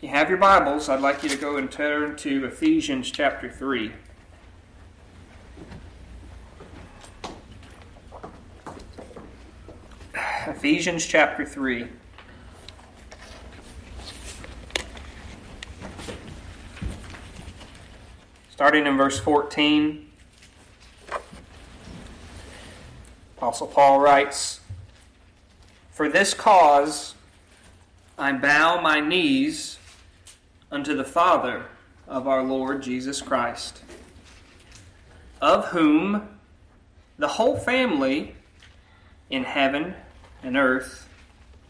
you have your Bibles, I'd like you to go and turn to Ephesians chapter 3. Ephesians chapter 3. Starting in verse 14, Apostle Paul writes, For this cause I bow my knees unto the Father of our Lord Jesus Christ, of whom the whole family in heaven and earth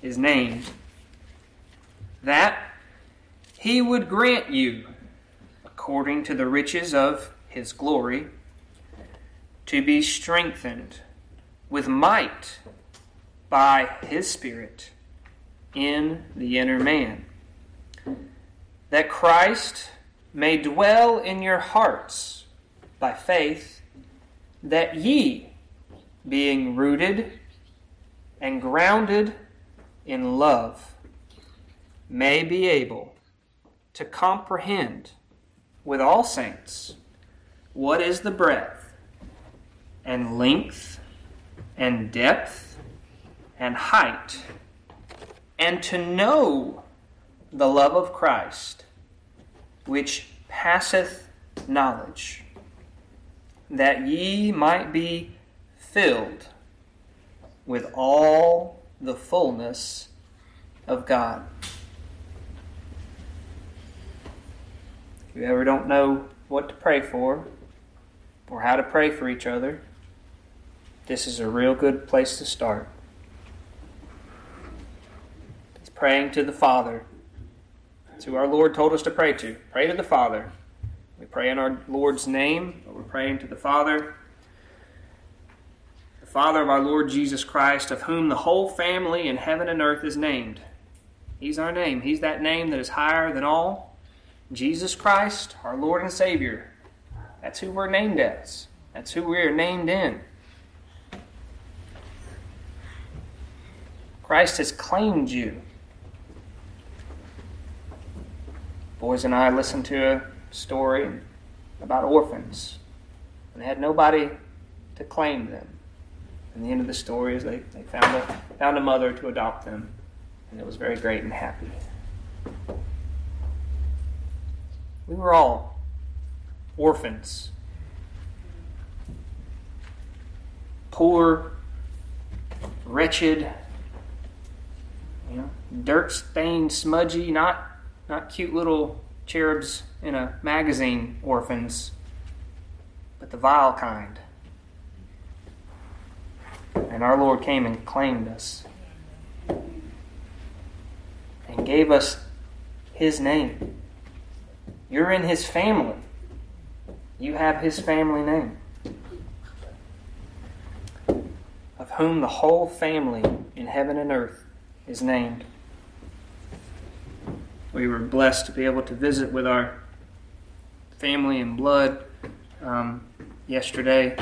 is named, that he would grant you, according to the riches of his glory, to be strengthened with might by his Spirit in the inner man that Christ may dwell in your hearts by faith, that ye, being rooted and grounded in love, may be able to comprehend with all saints what is the breadth and length and depth and height, and to know the love of Christ which passeth knowledge, that ye might be filled with all the fullness of God. If you ever don't know what to pray for or how to pray for each other, this is a real good place to start. It's praying to the Father who our Lord told us to pray to. Pray to the Father. We pray in our Lord's name, but we're praying to the Father. The Father of our Lord Jesus Christ, of whom the whole family in heaven and earth is named. He's our name. He's that name that is higher than all. Jesus Christ, our Lord and Savior. That's who we're named as. That's who we are named in. Christ has claimed you. Boys and I listened to a story about orphans. And they had nobody to claim them. And the end of the story is they, they found, a, found a mother to adopt them. And it was very great and happy. We were all orphans. Poor, wretched, you know, dirt stained, smudgy, not not cute little cherubs in a magazine orphans, but the vile kind. And our Lord came and claimed us and gave us His name. You're in His family, you have His family name. Of whom the whole family in heaven and earth is named we were blessed to be able to visit with our family and blood um, yesterday.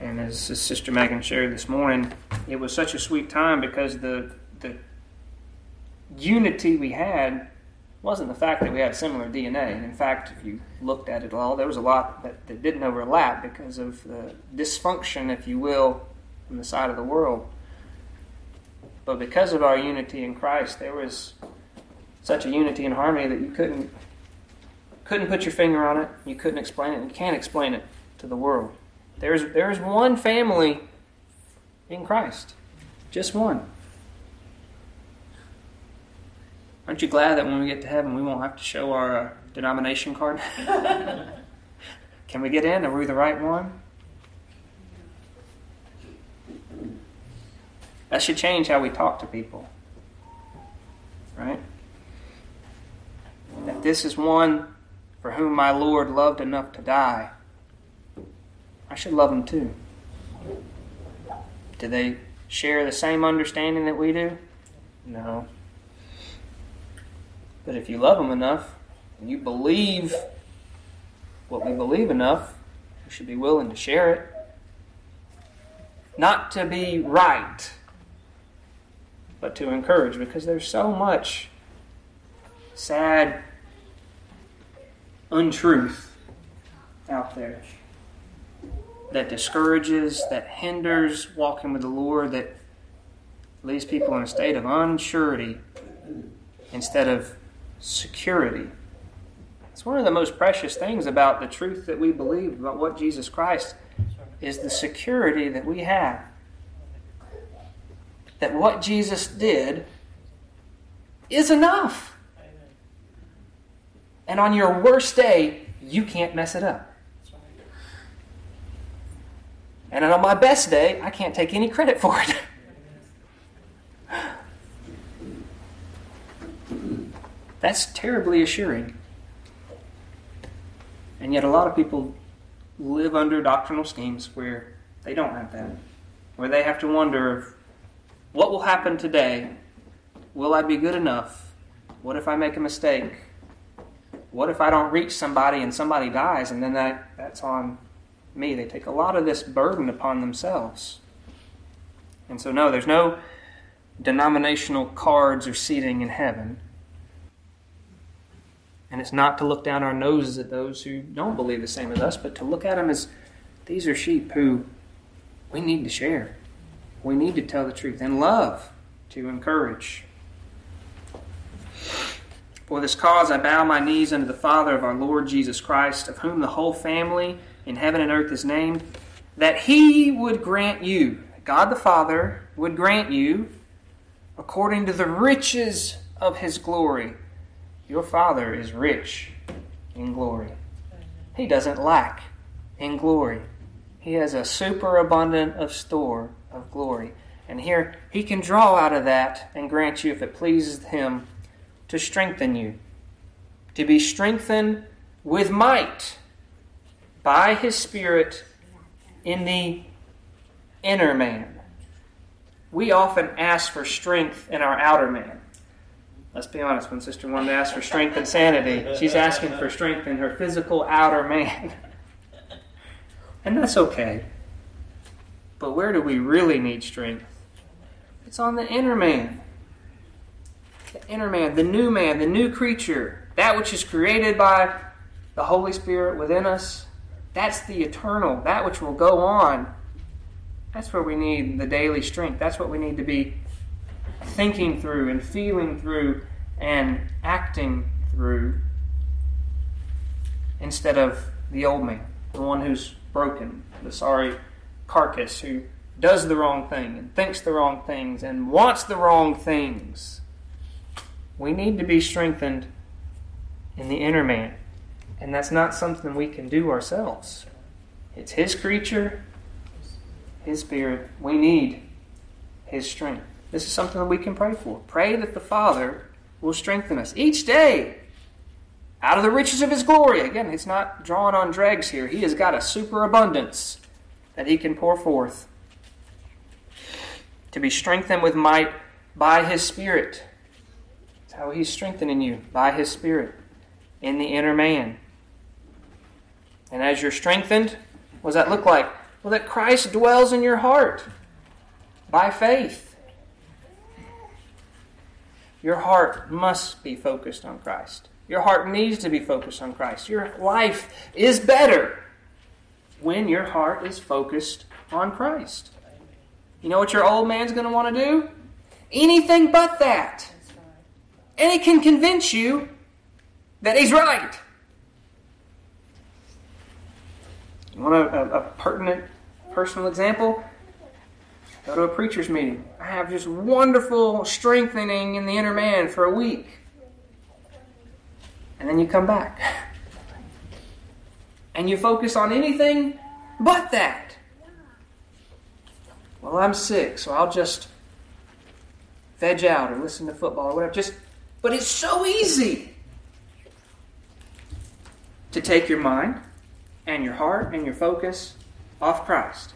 And as, Sister Megan shared this morning, it was such a sweet time because the the unity we had wasn't the fact that we had similar DNA. And in fact, if you looked at it all, there was a lot that, that didn't overlap because of the dysfunction, if you will, on the side of the world. But because of our unity in Christ, there was such a unity and harmony that you couldn't couldn't put your finger on it. You couldn't explain it. You can't explain it to the world. There's there's one family in Christ, just one. Aren't you glad that when we get to heaven, we won't have to show our uh, denomination card? Can we get in? Are we the right one? That should change how we talk to people. Right? That this is one for whom my Lord loved enough to die, I should love him too. Do they share the same understanding that we do? No. But if you love them enough and you believe what we believe enough, you should be willing to share it. Not to be right, but to encourage, because there's so much sad untruth out there that discourages, that hinders walking with the Lord, that leaves people in a state of unsurety instead of security. It's one of the most precious things about the truth that we believe about what Jesus Christ is the security that we have. That what Jesus did is enough. And on your worst day, you can't mess it up. And on my best day, I can't take any credit for it. That's terribly assuring. And yet, a lot of people live under doctrinal schemes where they don't have that, where they have to wonder what will happen today? Will I be good enough? What if I make a mistake? What if I don't reach somebody and somebody dies and then that, that's on me? They take a lot of this burden upon themselves. And so, no, there's no denominational cards or seating in heaven. And it's not to look down our noses at those who don't believe the same as us, but to look at them as these are sheep who we need to share. We need to tell the truth and love to encourage. For this cause I bow my knees unto the Father of our Lord Jesus Christ, of whom the whole family in heaven and earth is named, that he would grant you, God the Father would grant you, according to the riches of his glory your Father is rich in glory. He doesn't lack in glory. He has a superabundant of store of glory. And here, He can draw out of that and grant you, if it pleases Him, to strengthen you. To be strengthened with might by His Spirit in the inner man. We often ask for strength in our outer man. Let's be honest, when Sister Wanda asks for strength and sanity, she's asking for strength in her physical outer man. and that's okay. But where do we really need strength? It's on the inner man. The inner man, the new man, the new creature, that which is created by the Holy Spirit within us. That's the eternal, that which will go on. That's where we need the daily strength. That's what we need to be thinking through and feeling through and acting through instead of the old man, the one who's broken, the sorry carcass who does the wrong thing and thinks the wrong things and wants the wrong things. We need to be strengthened in the inner man. And that's not something we can do ourselves. It's His creature, His spirit. We need His strength. This is something that we can pray for. Pray that the Father will strengthen us each day out of the riches of His glory. Again, it's not drawing on dregs here. He has got a superabundance that He can pour forth. To be strengthened with might by His Spirit. That's how He's strengthening you, by His Spirit, in the inner man. And as you're strengthened, what does that look like? Well, that Christ dwells in your heart by faith. Your heart must be focused on Christ. Your heart needs to be focused on Christ. Your life is better when your heart is focused on Christ. You know what your old man's going to want to do? Anything but that. And it can convince you that he's right. You want a, a, a pertinent personal example? Go to a preacher's meeting. I have just wonderful strengthening in the inner man for a week. And then you come back. And you focus on anything but that. Well, I'm sick, so I'll just veg out or listen to football or whatever. Just but it's so easy to take your mind and your heart and your focus off Christ.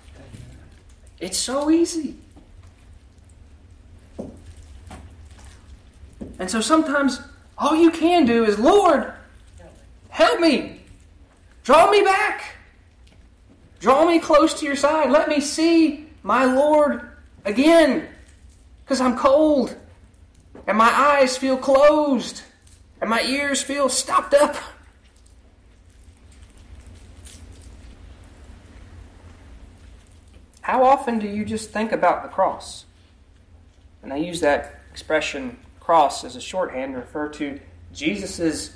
It's so easy. And so sometimes all you can do is, Lord, help me. Draw me back. Draw me close to your side. Let me see my Lord again. Because I'm cold. And my eyes feel closed. and my ears feel stopped up. How often do you just think about the cross? And I use that expression cross as a shorthand to refer to Jesus'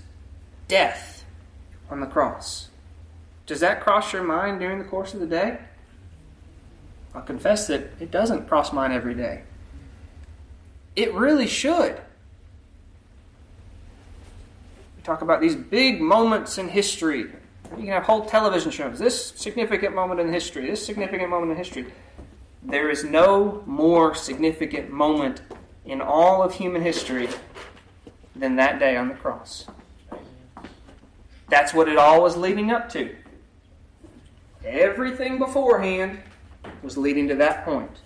death on the cross. Does that cross your mind during the course of the day? I'll confess that it doesn't cross mine every day. It really should. We talk about these big moments in history. You can have whole television shows. This significant moment in history, this significant moment in history. There is no more significant moment in all of human history than that day on the cross. That's what it all was leading up to. Everything beforehand was leading to that point.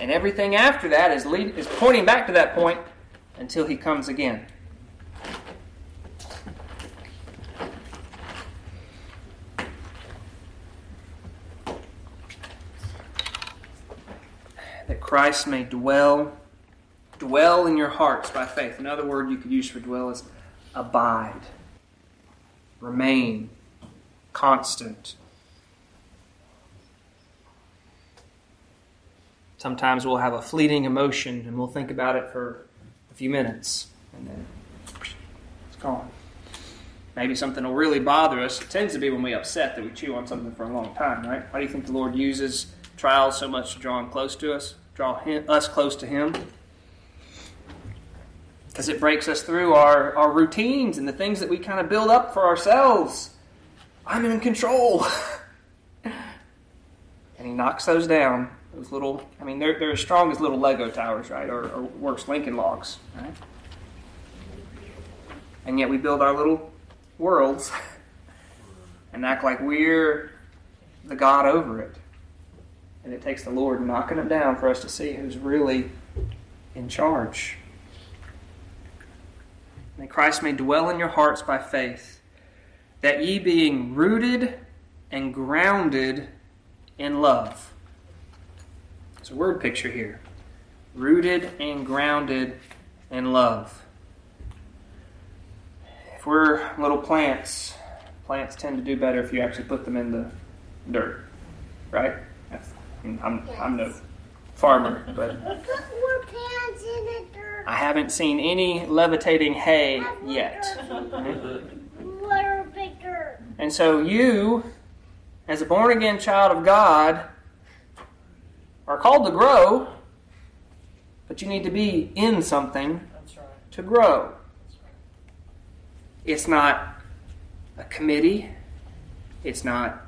And everything after that is, lead, is pointing back to that point until he comes again. That Christ may dwell, dwell in your hearts by faith. Another word you could use for dwell is abide, remain, constant. Sometimes we'll have a fleeting emotion and we'll think about it for a few minutes and then it's gone. Maybe something will really bother us. It tends to be when we upset that we chew on something for a long time, right? Why do you think the Lord uses trials so much to draw him close to us, draw him, us close to Him? Because it breaks us through our, our routines and the things that we kind of build up for ourselves. I'm in control. and He knocks those down those little, I mean, they're, they're as strong as little Lego towers, right? Or, or worse, Lincoln logs, right? And yet we build our little worlds and act like we're the God over it. And it takes the Lord knocking it down for us to see who's really in charge. May Christ may dwell in your hearts by faith, that ye being rooted and grounded in love it's a word picture here. Rooted and grounded in love. If we're little plants, plants tend to do better if you actually put them in the dirt, right? I'm, I'm no farmer, but I haven't seen any levitating hay yet. And so you, as a born again child of God, are called to grow, but you need to be in something to grow. It's not a committee, it's not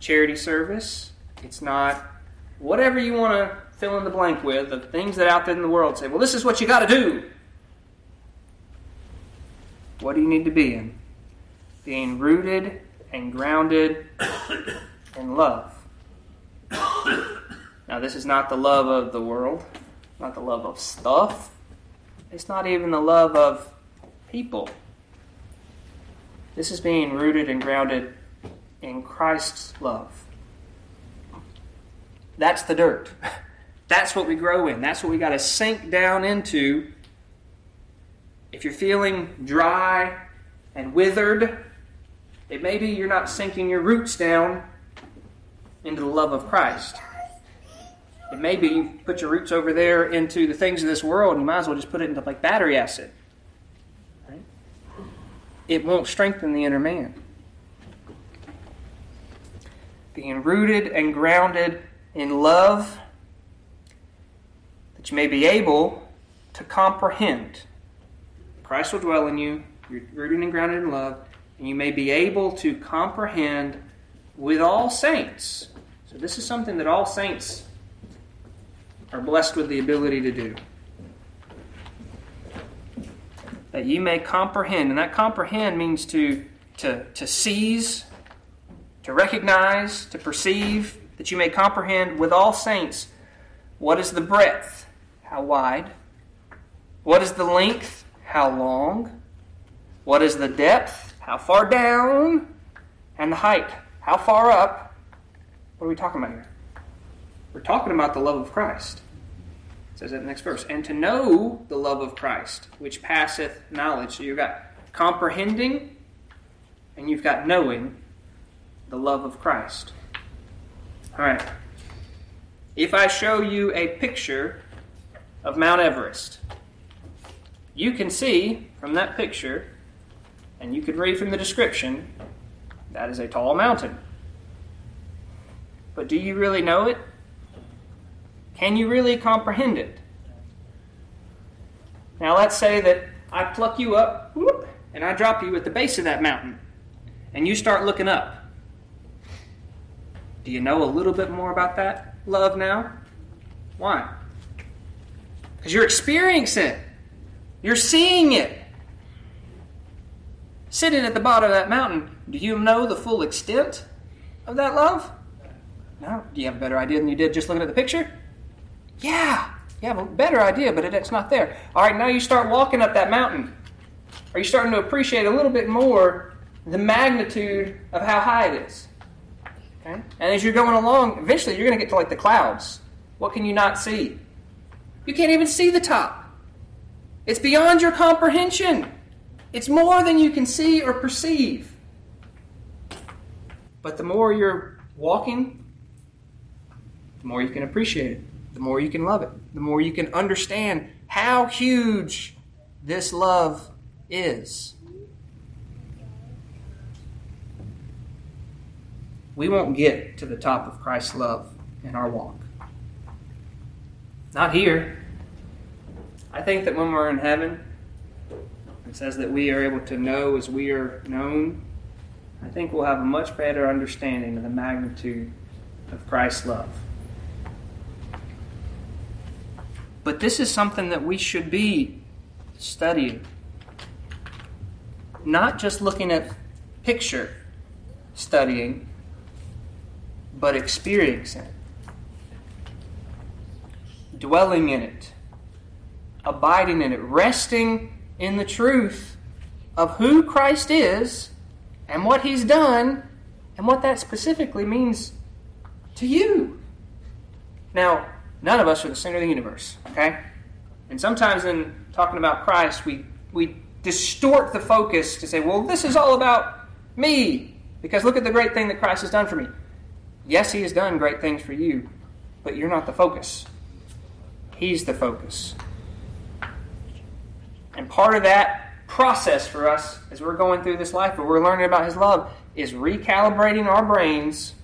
charity service, it's not whatever you want to fill in the blank with, the things that out there in the world say, well, this is what you got to do. What do you need to be in? Being rooted and grounded in love. Now, this is not the love of the world, not the love of stuff. It's not even the love of people. This is being rooted and grounded in Christ's love. That's the dirt. That's what we grow in. That's what we got to sink down into. If you're feeling dry and withered, it may be you're not sinking your roots down into the love of Christ. And maybe you put your roots over there into the things of this world, and you might as well just put it into like battery acid. Right? It won't strengthen the inner man. Being rooted and grounded in love, that you may be able to comprehend. Christ will dwell in you, you're rooted and grounded in love, and you may be able to comprehend with all saints. So, this is something that all saints are blessed with the ability to do. That ye may comprehend, and that comprehend means to, to, to seize, to recognize, to perceive, that you may comprehend with all saints what is the breadth, how wide, what is the length, how long, what is the depth, how far down, and the height, how far up. What are we talking about here? We're talking about the love of Christ. It says that in the next verse. And to know the love of Christ, which passeth knowledge. So you've got comprehending and you've got knowing the love of Christ. All right. If I show you a picture of Mount Everest, you can see from that picture, and you can read from the description, that is a tall mountain. But do you really know it? Can you really comprehend it? Now, let's say that I pluck you up whoop, and I drop you at the base of that mountain, and you start looking up. Do you know a little bit more about that love now? Why? Because you're experiencing it, you're seeing it. Sitting at the bottom of that mountain, do you know the full extent of that love? No. Do you have a better idea than you did just looking at the picture? Yeah. You have a better idea, but it's not there. All right, now you start walking up that mountain. Are you starting to appreciate a little bit more the magnitude of how high it is? Okay? And as you're going along, eventually you're going to get to like the clouds. What can you not see? You can't even see the top. It's beyond your comprehension. It's more than you can see or perceive. But the more you're walking, the more you can appreciate it the more you can love it, the more you can understand how huge this love is. We won't get to the top of Christ's love in our walk. Not here. I think that when we're in heaven, it says that we are able to know as we are known. I think we'll have a much better understanding of the magnitude of Christ's love. But this is something that we should be studying. Not just looking at picture studying, but experiencing it, dwelling in it, abiding in it, resting in the truth of who Christ is and what He's done and what that specifically means to you. Now, None of us are the center of the universe, okay? And sometimes in talking about Christ, we, we distort the focus to say, well, this is all about me, because look at the great thing that Christ has done for me. Yes, He has done great things for you, but you're not the focus. He's the focus. And part of that process for us as we're going through this life, but we're learning about His love, is recalibrating our brains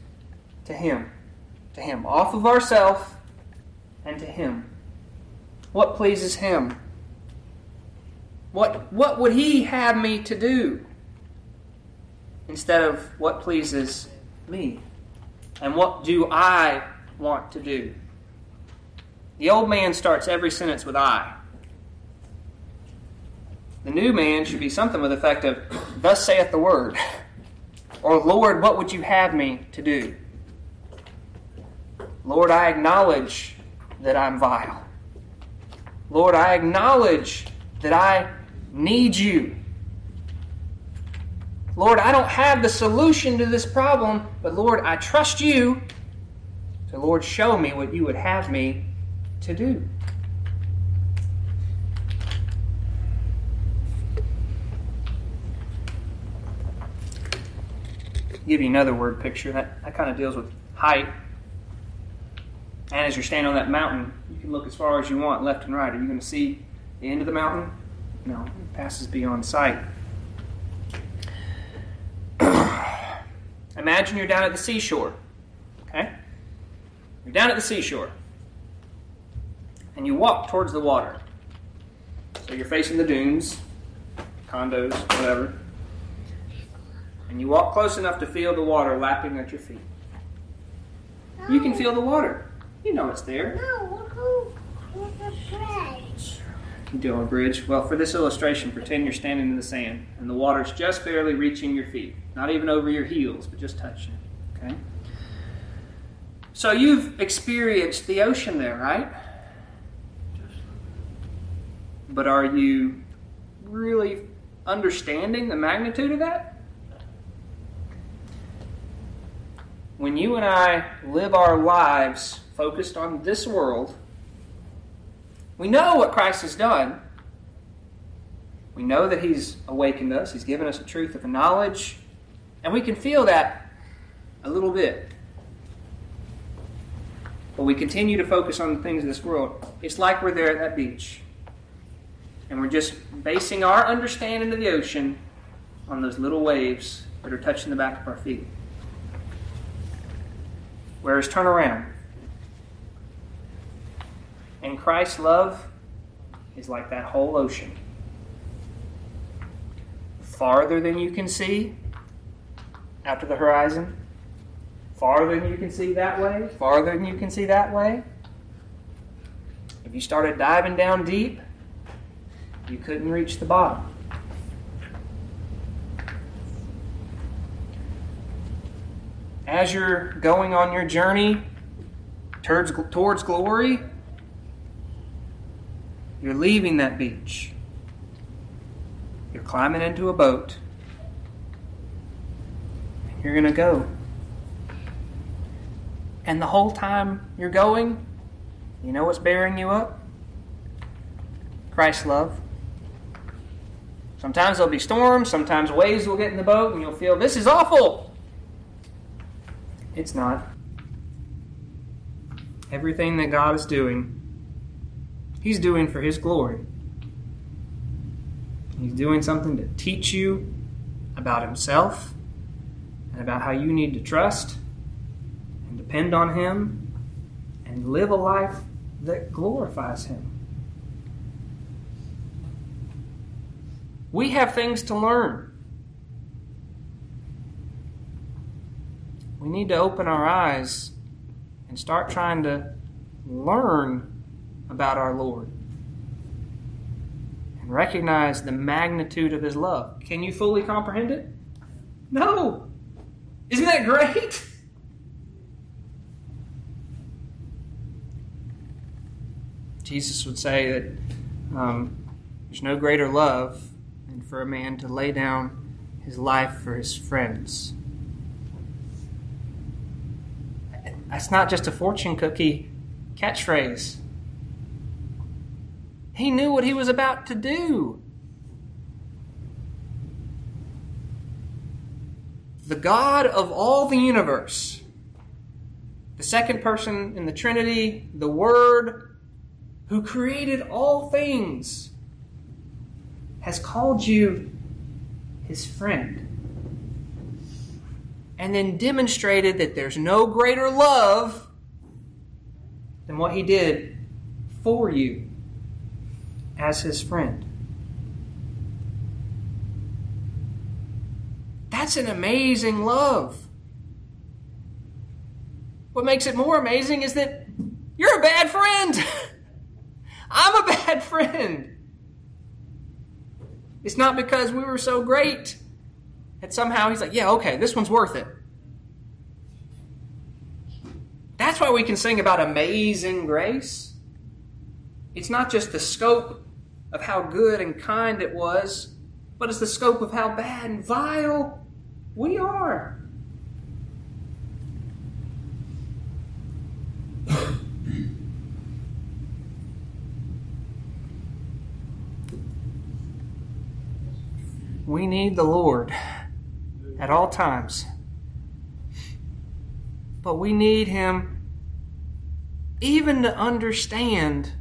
to Him. To Him. Off of ourselves and to Him. What pleases Him? What, what would He have me to do? Instead of what pleases me? And what do I want to do? The old man starts every sentence with I. The new man should be something with the effect of, Thus saith the word. Or, Lord, what would you have me to do? Lord, I acknowledge that I'm vile. Lord, I acknowledge that I need you. Lord, I don't have the solution to this problem, but Lord, I trust you. So, Lord, show me what you would have me to do. give you another word picture that, that kind of deals with height and as you're standing on that mountain, you can look as far as you want, left and right. Are you going to see the end of the mountain? No, it passes beyond sight. Imagine you're down at the seashore. Okay? You're down at the seashore. And you walk towards the water. So you're facing the dunes, condos, whatever. And you walk close enough to feel the water lapping at your feet. You can feel the water. You know it's there. No, look who with the bridge. You do a bridge. Well, for this illustration, pretend you're standing in the sand and the water's just barely reaching your feet. Not even over your heels, but just touching. Okay? So you've experienced the ocean there, right? But are you really understanding the magnitude of that? When you and I live our lives focused on this world, We know what Christ has done. We know that He's awakened us, He's given us a truth of a knowledge, and we can feel that a little bit. But we continue to focus on the things of this world. It's like we're there at that beach. And we're just basing our understanding of the ocean on those little waves that are touching the back of our feet. Whereas turn around. And Christ's love is like that whole ocean. Farther than you can see out to the horizon, farther than you can see that way, farther than you can see that way. If you started diving down deep, you couldn't reach the bottom. As you're going on your journey towards, towards glory, you're leaving that beach. You're climbing into a boat. You're going to go. And the whole time you're going, you know what's bearing you up? Christ's love. Sometimes there'll be storms, sometimes waves will get in the boat, and you'll feel, this is awful. It's not. Everything that God is doing, He's doing for His glory. He's doing something to teach you about Himself and about how you need to trust and depend on Him and live a life that glorifies Him. We have things to learn. We need to open our eyes and start trying to learn about our Lord and recognize the magnitude of His love. Can you fully comprehend it? No. Isn't that great? Jesus would say that um, there's no greater love than for a man to lay down his life for his friends. That's not just a fortune cookie catchphrase. He knew what he was about to do. The God of all the universe, the second person in the Trinity, the Word, who created all things, has called you his friend. And then demonstrated that there's no greater love than what he did for you as his friend. That's an amazing love. What makes it more amazing is that you're a bad friend. I'm a bad friend. It's not because we were so great that somehow he's like, yeah, okay, this one's worth it. That's why we can sing about amazing grace. It's not just the scope of how good and kind it was, but it's the scope of how bad and vile we are. we need the Lord at all times. But we need Him even to understand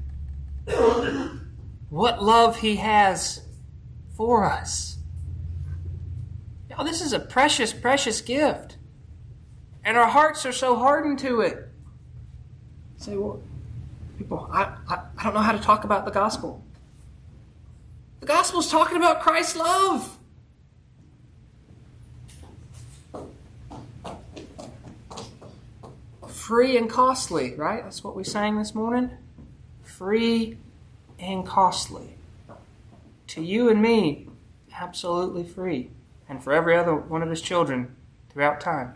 what love He has for us. Now, this is a precious, precious gift. And our hearts are so hardened to it. Say, well, people, I, I, I don't know how to talk about the gospel. The gospel is talking about Christ's love. Free and costly, right? That's what we sang this morning. Free and costly. To you and me, absolutely free. And for every other one of his children throughout time.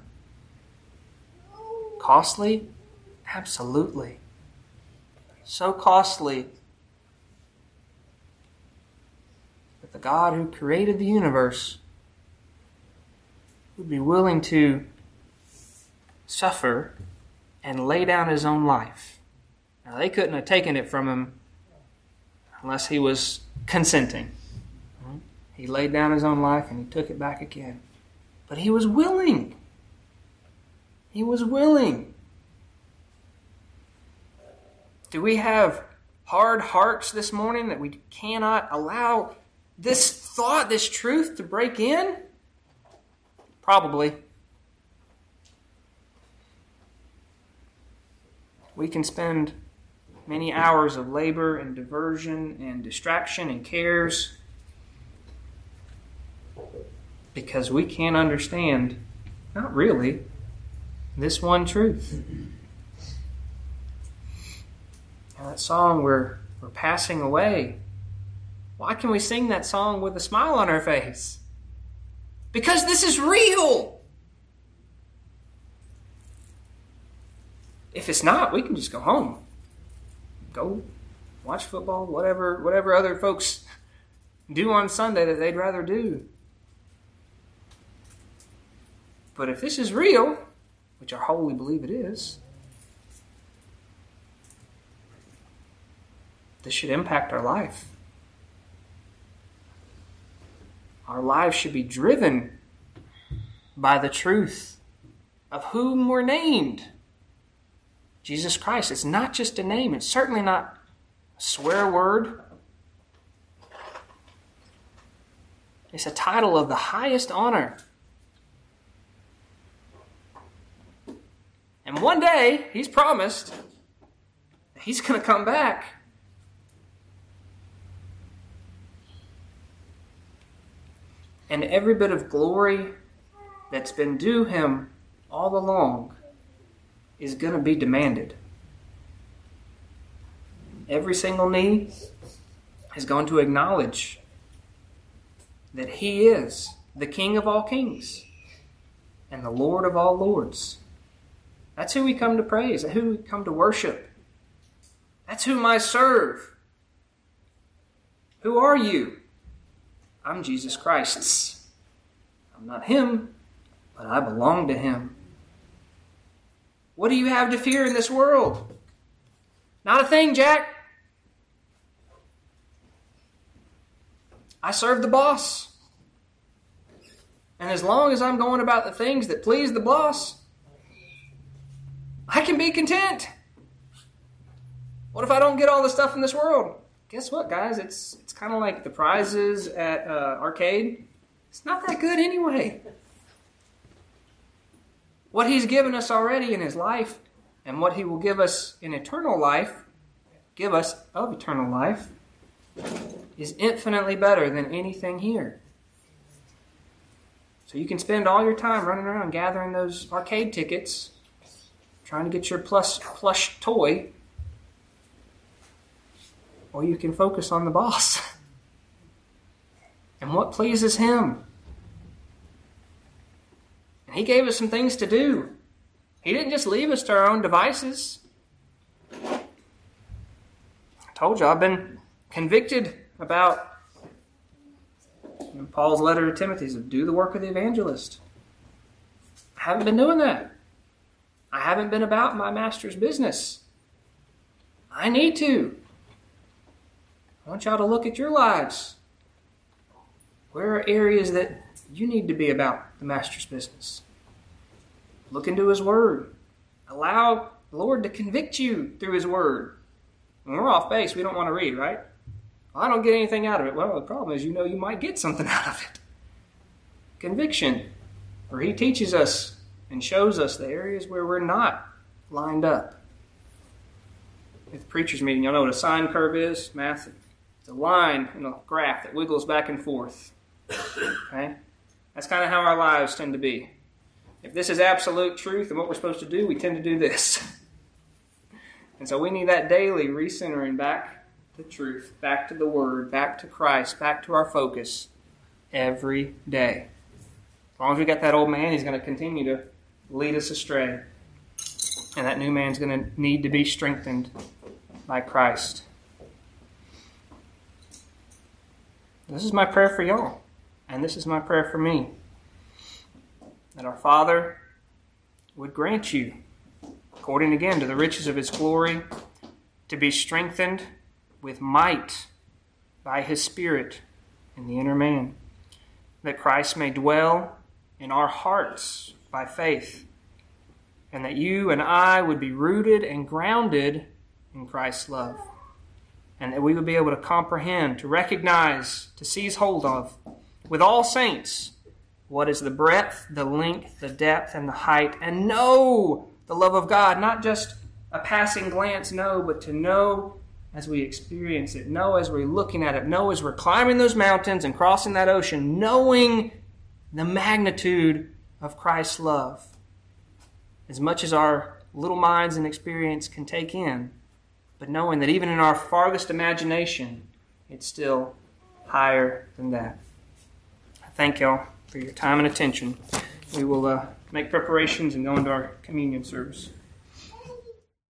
Costly? Absolutely. So costly that the God who created the universe would be willing to suffer and lay down his own life. Now, they couldn't have taken it from him unless he was consenting. He laid down his own life and he took it back again. But he was willing. He was willing. Do we have hard hearts this morning that we cannot allow this thought, this truth to break in? Probably. We can spend many hours of labor and diversion and distraction and cares because we can't understand, not really, this one truth. That song, we're, we're passing away. Why can we sing that song with a smile on our face? Because this is real. If it's not, we can just go home. Go watch football, whatever whatever other folks do on Sunday that they'd rather do. But if this is real, which I wholly believe it is, this should impact our life. Our lives should be driven by the truth of whom we're named Jesus Christ. It's not just a name, it's certainly not a swear word. It's a title of the highest honor. And one day, he's promised he's going to come back. And every bit of glory that's been due him all along is going to be demanded. Every single knee is going to acknowledge that he is the King of all kings and the Lord of all lords. That's who we come to praise, who we come to worship. That's whom I serve. Who are you? I'm Jesus Christ's. I'm not him, but I belong to him. What do you have to fear in this world? Not a thing, Jack. I serve the boss. And as long as I'm going about the things that please the boss, I can be content. What if I don't get all the stuff in this world? Guess what, guys? It's it's kind of like the prizes at uh, arcade. It's not that good anyway. What He's given us already in His life, and what He will give us in eternal life, give us of eternal life, is infinitely better than anything here. So you can spend all your time running around gathering those arcade tickets trying to get your plus plush toy, or you can focus on the boss and what pleases him. He gave us some things to do. He didn't just leave us to our own devices. I told you I've been convicted about Paul's letter to Timothy said, do the work of the evangelist. I haven't been doing that. I haven't been about my master's business. I need to. I want y'all to look at your lives. Where are areas that you need to be about the master's business? Look into his word. Allow the Lord to convict you through his word. When we're off base, we don't want to read, right? I don't get anything out of it. Well, the problem is you know you might get something out of it. Conviction, where he teaches us and shows us the areas where we're not lined up. At the preacher's meeting, y'all know what a sine curve is? Math. It's a line in a graph that wiggles back and forth. Okay? That's kind of how our lives tend to be. If this is absolute truth and what we're supposed to do, we tend to do this. And so we need that daily recentering back to truth, back to the Word, back to Christ, back to our focus every day. As long as we got that old man, he's going to continue to lead us astray. And that new man's going to need to be strengthened by Christ. This is my prayer for y'all, and this is my prayer for me. That our Father would grant you, according again to the riches of his glory, to be strengthened with might by his Spirit in the inner man, that Christ may dwell in our hearts by faith, and that you and I would be rooted and grounded in Christ's love, and that we would be able to comprehend, to recognize, to seize hold of, with all saints, what is the breadth, the length, the depth, and the height, and know the love of God, not just a passing glance, no, but to know as we experience it, know as we're looking at it, know as we're climbing those mountains and crossing that ocean, knowing the magnitude of Christ's love. As much as our little minds and experience can take in, but knowing that even in our farthest imagination, it's still higher than that. Thank y'all for your time and attention. We will uh, make preparations and go into our communion service.